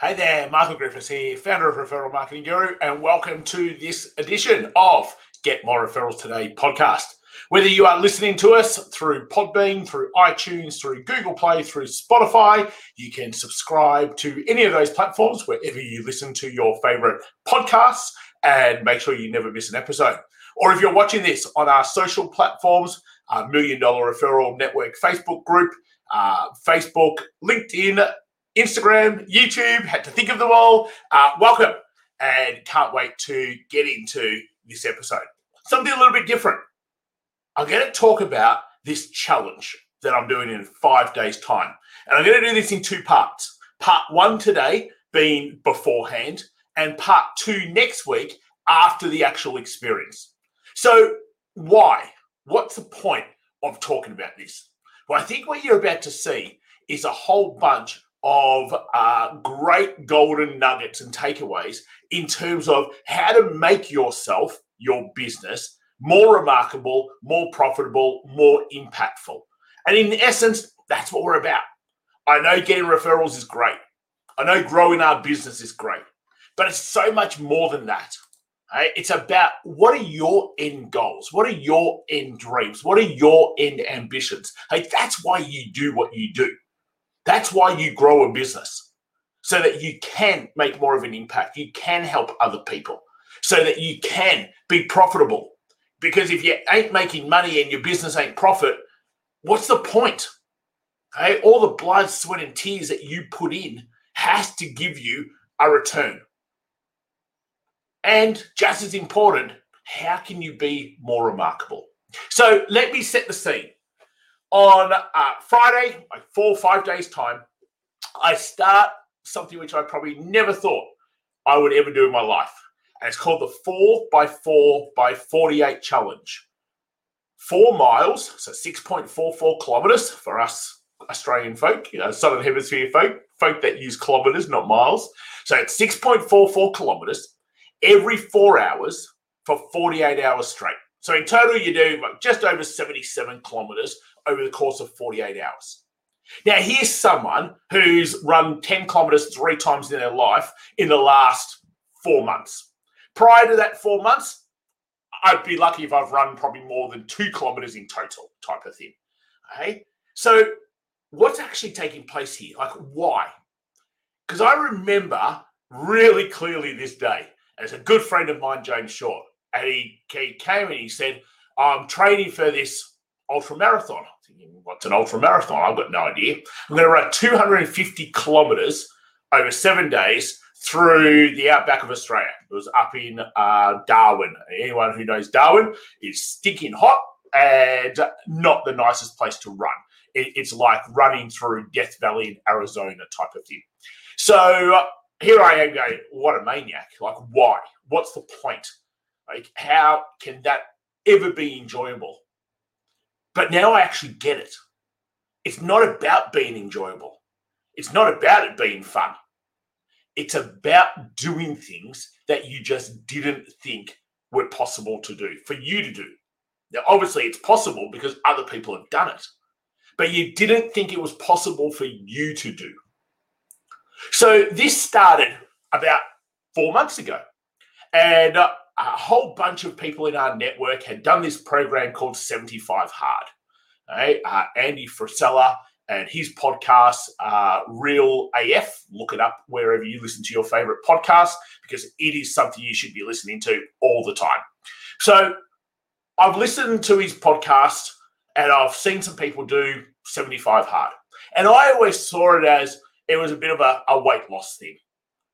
Hey there, Michael Griffiths here, founder of Referral Marketing Guru, and welcome to this edition of Get More Referrals Today podcast. Whether you are listening to us through Podbean, through iTunes, through Google Play, through Spotify, you can subscribe to any of those platforms wherever you listen to your favorite podcasts and make sure you never miss an episode. Or if you're watching this on our social platforms, our Million Dollar Referral Network Facebook group, uh, Facebook, LinkedIn, Instagram, YouTube, had to think of them all. Uh, welcome and can't wait to get into this episode. Something a little bit different. I'm going to talk about this challenge that I'm doing in five days' time. And I'm going to do this in two parts. Part one today being beforehand, and part two next week after the actual experience. So, why? What's the point of talking about this? Well, I think what you're about to see is a whole bunch of uh, great golden nuggets and takeaways in terms of how to make yourself, your business, more remarkable, more profitable, more impactful. And in essence, that's what we're about. I know getting referrals is great. I know growing our business is great, but it's so much more than that. Right? It's about what are your end goals? What are your end dreams? What are your end ambitions? Hey, that's why you do what you do. That's why you grow a business so that you can make more of an impact. You can help other people so that you can be profitable. Because if you ain't making money and your business ain't profit, what's the point? Okay, all the blood, sweat, and tears that you put in has to give you a return. And just as important, how can you be more remarkable? So let me set the scene on uh, Friday, like four or five days' time, I start something which I probably never thought I would ever do in my life. And it's called the 4 by 4 by 48 challenge. Four miles, so 6.44 kilometers for us Australian folk, you know, Southern Hemisphere folk, folk that use kilometers, not miles. So it's 6.44 kilometers every four hours for 48 hours straight. So in total, you do just over 77 kilometers over the course of 48 hours. Now, here's someone who's run 10 kilometers three times in their life in the last four months. Prior to that four months, I'd be lucky if I've run probably more than two kilometers in total, type of thing. Okay. So, what's actually taking place here? Like, why? Because I remember really clearly this day. As a good friend of mine, James Short, and he, he came and he said, I'm training for this ultra marathon. Thinking, what's an ultra marathon? I've got no idea. I'm going to run 250 kilometers over seven days through the outback of Australia. It was up in uh, Darwin. Anyone who knows Darwin is stinking hot and not the nicest place to run. It, it's like running through Death Valley in Arizona type of thing. So uh, here I am going, what a maniac. Like, why? What's the point? Like, how can that ever be enjoyable? But now I actually get it. It's not about being enjoyable. It's not about it being fun. It's about doing things that you just didn't think were possible to do, for you to do. Now, obviously, it's possible because other people have done it, but you didn't think it was possible for you to do. So, this started about four months ago. And uh, a whole bunch of people in our network had done this program called 75 Hard. Right? Uh, Andy Frisella and his podcast, uh, Real AF. Look it up wherever you listen to your favorite podcast because it is something you should be listening to all the time. So I've listened to his podcast and I've seen some people do 75 Hard. And I always saw it as it was a bit of a, a weight loss thing.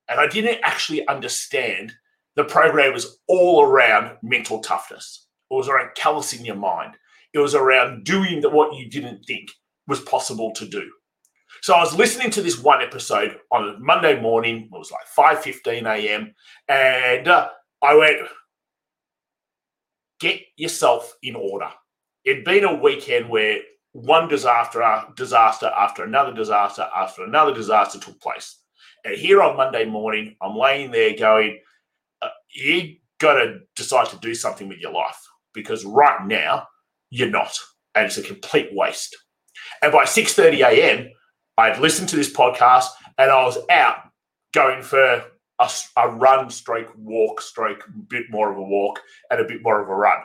And I didn't actually understand the program was all around mental toughness. It was around callousing your mind. It was around doing what you didn't think was possible to do. So I was listening to this one episode on Monday morning. It was like 5.15 a.m. And uh, I went, get yourself in order. It'd been a weekend where one disaster, disaster after another disaster after another disaster took place. And here on Monday morning, I'm laying there going, uh, you got to decide to do something with your life because right now you're not, and it's a complete waste. And by 6:30 a.m., I'd listened to this podcast and I was out going for a, a run stroke walk stroke, a bit more of a walk and a bit more of a run.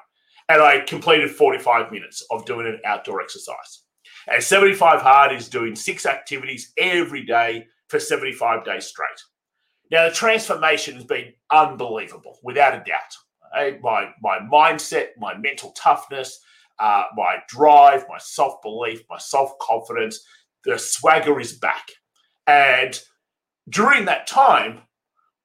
And I completed 45 minutes of doing an outdoor exercise. And 75 Hard is doing six activities every day for 75 days straight. Now, the transformation has been unbelievable, without a doubt. My, my mindset, my mental toughness, uh, my drive, my self belief, my self confidence, the swagger is back. And during that time,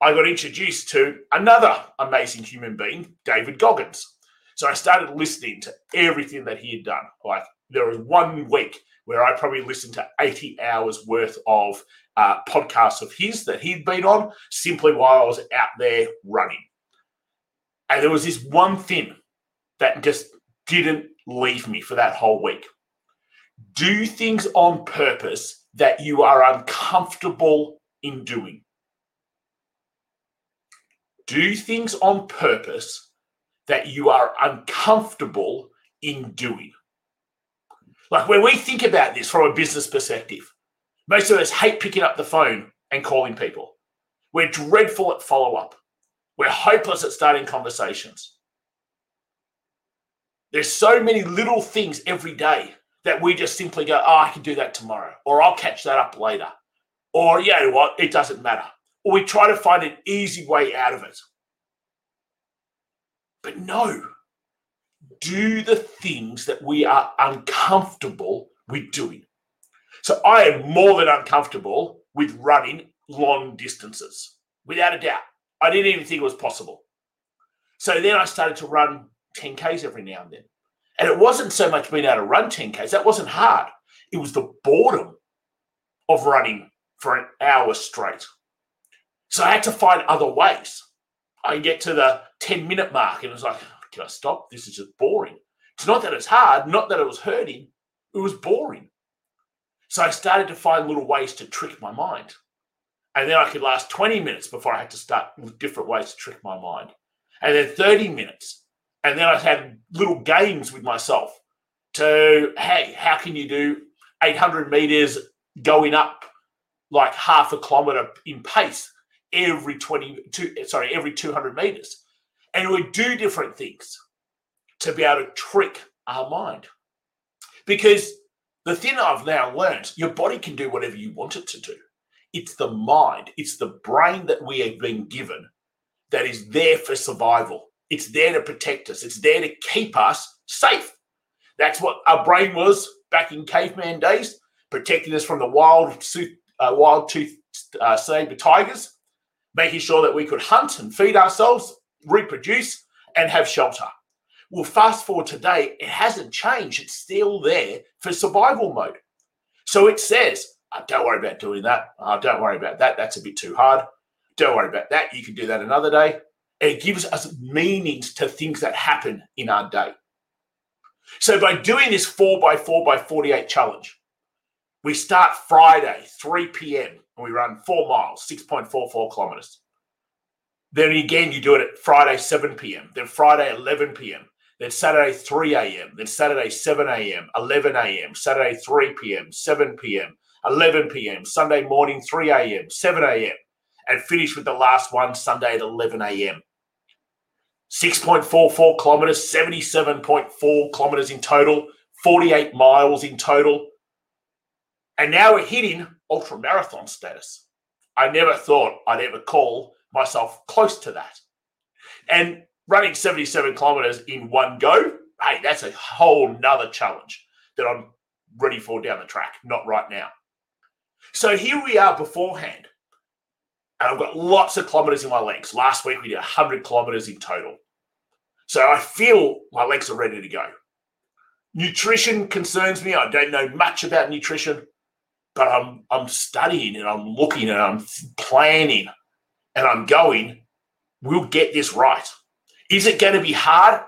I got introduced to another amazing human being, David Goggins. So I started listening to everything that he had done. Like there was one week where I probably listened to 80 hours worth of uh, podcasts of his that he'd been on simply while I was out there running. And there was this one thing that just didn't leave me for that whole week. Do things on purpose that you are uncomfortable in doing. Do things on purpose that you are uncomfortable in doing. Like when we think about this from a business perspective, most of us hate picking up the phone and calling people. We're dreadful at follow up. We're hopeless at starting conversations. There's so many little things every day that we just simply go, oh, I can do that tomorrow, or I'll catch that up later, or you know what, it doesn't matter. Or we try to find an easy way out of it. But no, do the things that we are uncomfortable with doing. So I am more than uncomfortable with running long distances, without a doubt. I didn't even think it was possible. So then I started to run 10Ks every now and then. And it wasn't so much being able to run 10Ks, that wasn't hard. It was the boredom of running for an hour straight. So I had to find other ways. I get to the 10 minute mark and it was like, can I stop? This is just boring. It's not that it's hard, not that it was hurting, it was boring. So I started to find little ways to trick my mind. And then I could last 20 minutes before I had to start with different ways to trick my mind. And then 30 minutes. And then I had little games with myself to, hey, how can you do 800 meters going up like half a kilometer in pace every 20, two, sorry, every 200 meters? And we do different things to be able to trick our mind. Because the thing I've now learned, your body can do whatever you want it to do. It's the mind, it's the brain that we have been given that is there for survival. It's there to protect us, it's there to keep us safe. That's what our brain was back in caveman days, protecting us from the wild, uh, wild tooth uh, saber tigers, making sure that we could hunt and feed ourselves reproduce, and have shelter. Well, fast forward today, it hasn't changed. It's still there for survival mode. So it says, oh, don't worry about doing that. Oh, don't worry about that. That's a bit too hard. Don't worry about that. You can do that another day. it gives us meanings to things that happen in our day. So by doing this 4 by 4 by 48 challenge, we start Friday, 3 p.m., and we run four miles, 6.44 kilometers. Then again, you do it at Friday, 7 p.m., then Friday, 11 p.m., then Saturday, 3 a.m., then Saturday, 7 a.m., 11 a.m., Saturday, 3 p.m., 7 p.m., 11 p.m., Sunday morning, 3 a.m., 7 a.m., and finish with the last one Sunday at 11 a.m. 6.44 kilometers, 77.4 kilometers in total, 48 miles in total. And now we're hitting ultra marathon status. I never thought I'd ever call myself close to that. And running 77 kilometers in one go, hey, that's a whole nother challenge that I'm ready for down the track, not right now. So here we are beforehand. And I've got lots of kilometers in my legs. Last week we did 100 kilometers in total. So I feel my legs are ready to go. Nutrition concerns me. I don't know much about nutrition, but I'm I'm studying and I'm looking and I'm planning and I'm going, we'll get this right. Is it going to be hard?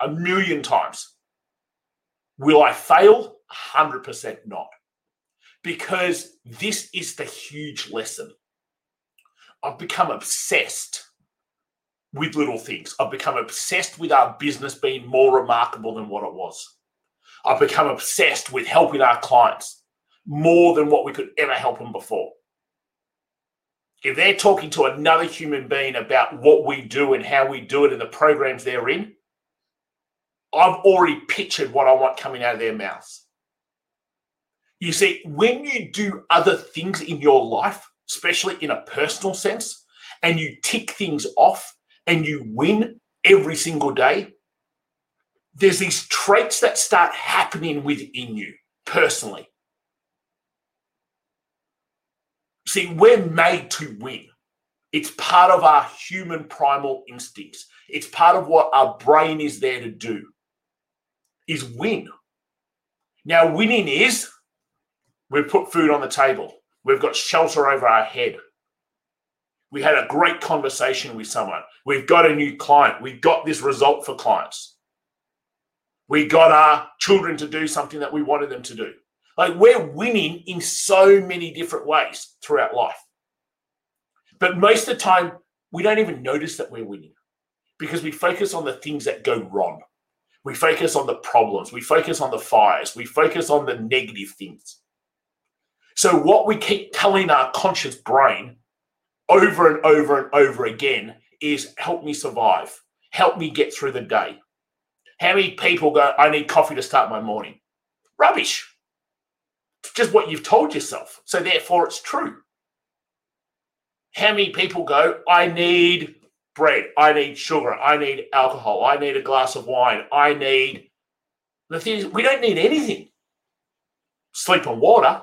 A million times. Will I fail? 100% not. Because this is the huge lesson. I've become obsessed with little things. I've become obsessed with our business being more remarkable than what it was. I've become obsessed with helping our clients more than what we could ever help them before. If they're talking to another human being about what we do and how we do it and the programs they're in, I've already pictured what I want coming out of their mouths. You see, when you do other things in your life, especially in a personal sense, and you tick things off and you win every single day, there's these traits that start happening within you personally. See, we're made to win. It's part of our human primal instincts. It's part of what our brain is there to do. Is win. Now, winning is we've put food on the table. We've got shelter over our head. We had a great conversation with someone. We've got a new client. We've got this result for clients. We got our children to do something that we wanted them to do. Like we're winning in so many different ways throughout life. But most of the time, we don't even notice that we're winning because we focus on the things that go wrong. We focus on the problems. We focus on the fires. We focus on the negative things. So, what we keep telling our conscious brain over and over and over again is help me survive, help me get through the day. How many people go, I need coffee to start my morning? Rubbish just what you've told yourself. So therefore, it's true. How many people go, I need bread, I need sugar, I need alcohol, I need a glass of wine, I need. The thing is, we don't need anything. Sleep and water.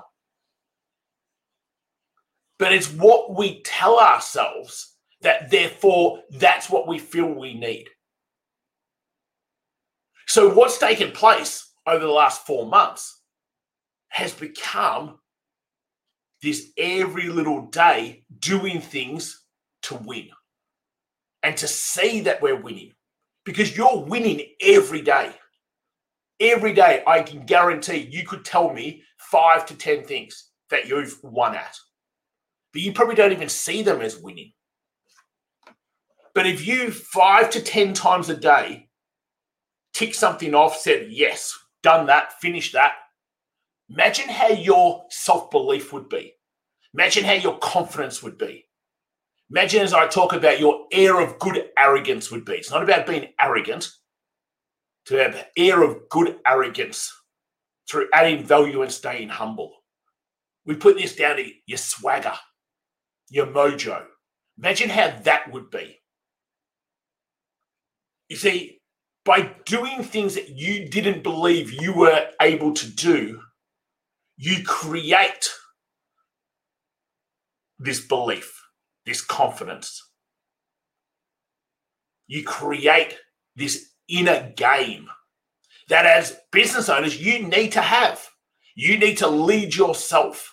But it's what we tell ourselves that therefore that's what we feel we need. So, what's taken place over the last four months has become this every little day doing things to win and to see that we're winning because you're winning every day. Every day, I can guarantee you could tell me five to 10 things that you've won at, but you probably don't even see them as winning. But if you five to 10 times a day tick something off, said, yes, done that, finished that, Imagine how your self belief would be. Imagine how your confidence would be. Imagine as I talk about your air of good arrogance would be. It's not about being arrogant, to have air of good arrogance through adding value and staying humble. We put this down to your swagger, your mojo. Imagine how that would be. You see, by doing things that you didn't believe you were able to do, you create this belief, this confidence. You create this inner game that, as business owners, you need to have. You need to lead yourself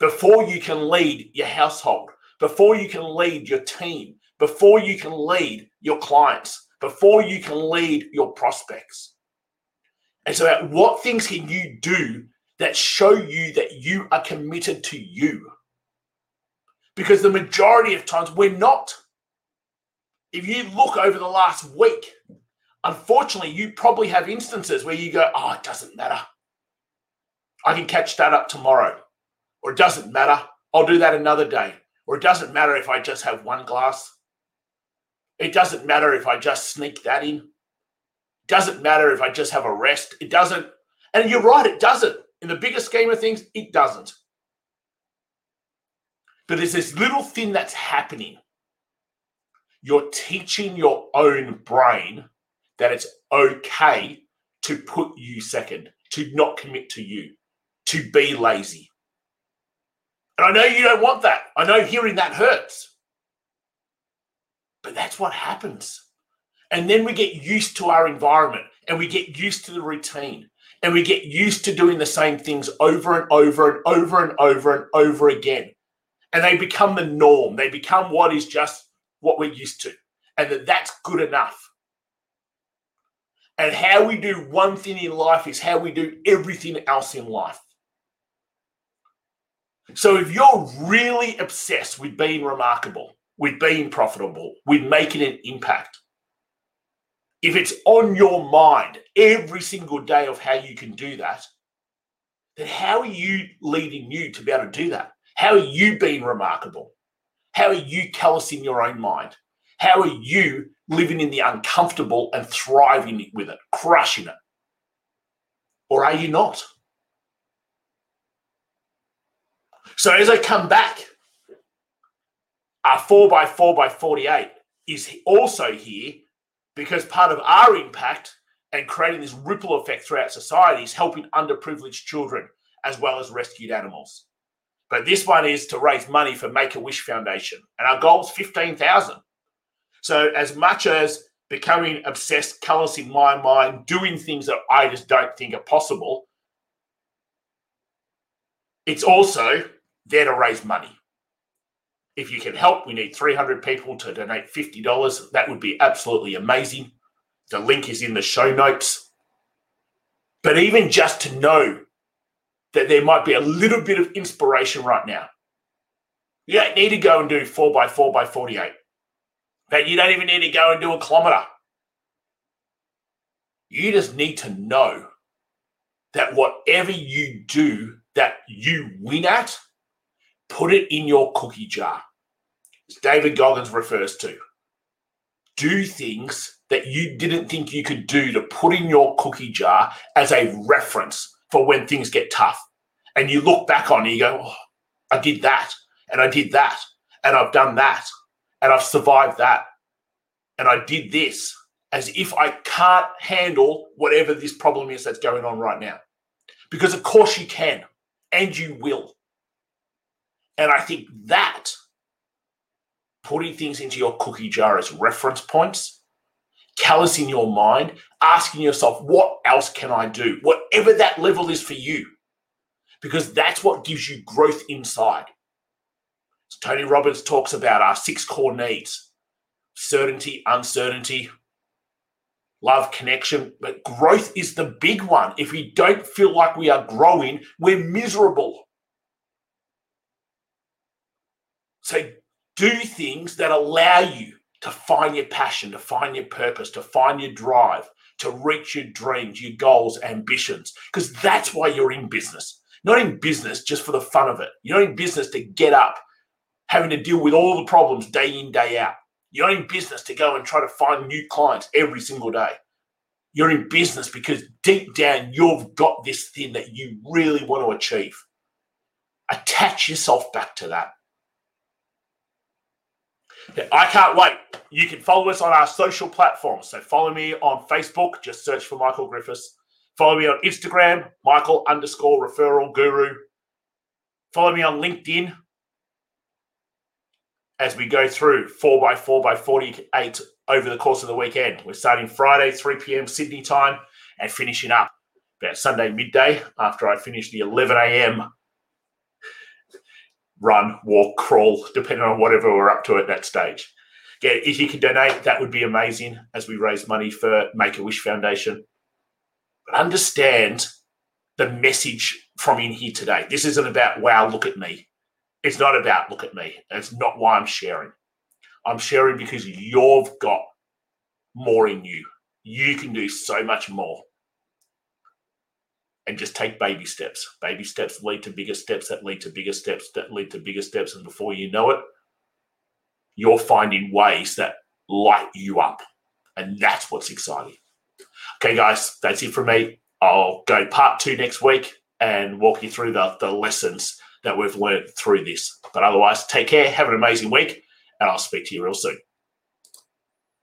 before you can lead your household, before you can lead your team, before you can lead your clients, before you can lead your prospects. And so, what things can you do that show you that you are committed to you. Because the majority of times we're not. If you look over the last week, unfortunately, you probably have instances where you go, oh, it doesn't matter. I can catch that up tomorrow. Or it doesn't matter. I'll do that another day. Or it doesn't matter if I just have one glass. It doesn't matter if I just sneak that in. It doesn't matter if I just have a rest. It doesn't. And you're right, it doesn't. In the bigger scheme of things, it doesn't. But there's this little thing that's happening. You're teaching your own brain that it's okay to put you second, to not commit to you, to be lazy. And I know you don't want that. I know hearing that hurts. But that's what happens. And then we get used to our environment and we get used to the routine and we get used to doing the same things over and over and over and over and over again. And they become the norm. They become what is just what we're used to, and that that's good enough. And how we do one thing in life is how we do everything else in life. So if you're really obsessed with being remarkable, with being profitable, with making an impact, if it's on your mind every single day of how you can do that, then how are you leading you to be able to do that? How are you being remarkable? How are you callous in your own mind? How are you living in the uncomfortable and thriving with it, crushing it? Or are you not? So as I come back, our 4 by 4 by 48 is also here because part of our impact and creating this ripple effect throughout society is helping underprivileged children as well as rescued animals. But this one is to raise money for Make a Wish Foundation, and our goal is fifteen thousand. So as much as becoming obsessed, callous in my mind, doing things that I just don't think are possible, it's also there to raise money. If you can help, we need 300 people to donate $50. That would be absolutely amazing. The link is in the show notes. But even just to know that there might be a little bit of inspiration right now. You don't need to go and do 4 by 4 by 48 But you don't even need to go and do a kilometer. You just need to know that whatever you do that you win at, put it in your cookie jar. As David Goggins refers to. Do things that you didn't think you could do to put in your cookie jar as a reference for when things get tough. And you look back on it, you go, oh, I did that, and I did that, and I've done that, and I've survived that, and I did this, as if I can't handle whatever this problem is that's going on right now. Because of course you can, and you will. And I think that putting things into your cookie jar as reference points callous in your mind, asking yourself, what else can I do? Whatever that level is for you, because that's what gives you growth inside. So Tony Robbins talks about our six core needs certainty, uncertainty, love, connection. But growth is the big one. If we don't feel like we are growing, we're miserable. So do things that allow you to find your passion, to find your purpose, to find your drive, to reach your dreams, your goals, ambitions, because that's why you're in business. Not in business just for the fun of it. You're not in business to get up, having to deal with all the problems day in, day out. You're in business to go and try to find new clients every single day. You're in business because deep down you've got this thing that you really want to achieve. Attach yourself back to that. I can't wait. You can follow us on our social platforms. So follow me on Facebook, just search for Michael Griffiths. Follow me on Instagram, Michael underscore referral guru. Follow me on LinkedIn as we go through 4x4 by 48 over the course of the weekend. We're starting Friday, 3 p.m. Sydney time, and finishing up about Sunday midday after I finish the 11 a.m run, walk, crawl, depending on whatever we're up to at that stage. Yeah, if you could donate, that would be amazing as we raise money for Make a Wish Foundation. But understand the message from in here today. This isn't about, wow, look at me. It's not about, look at me. It's not why I'm sharing. I'm sharing because you've got more in you. You can do so much more and just take baby steps. Baby steps lead to bigger steps that lead to bigger steps that lead to bigger steps. And before you know it, you're finding ways that light you up. And that's what's exciting. Okay, guys, that's it from me. I'll go part two next week and walk you through the, the lessons that we've learned through this. But otherwise, take care, have an amazing week, and I'll speak to you real soon.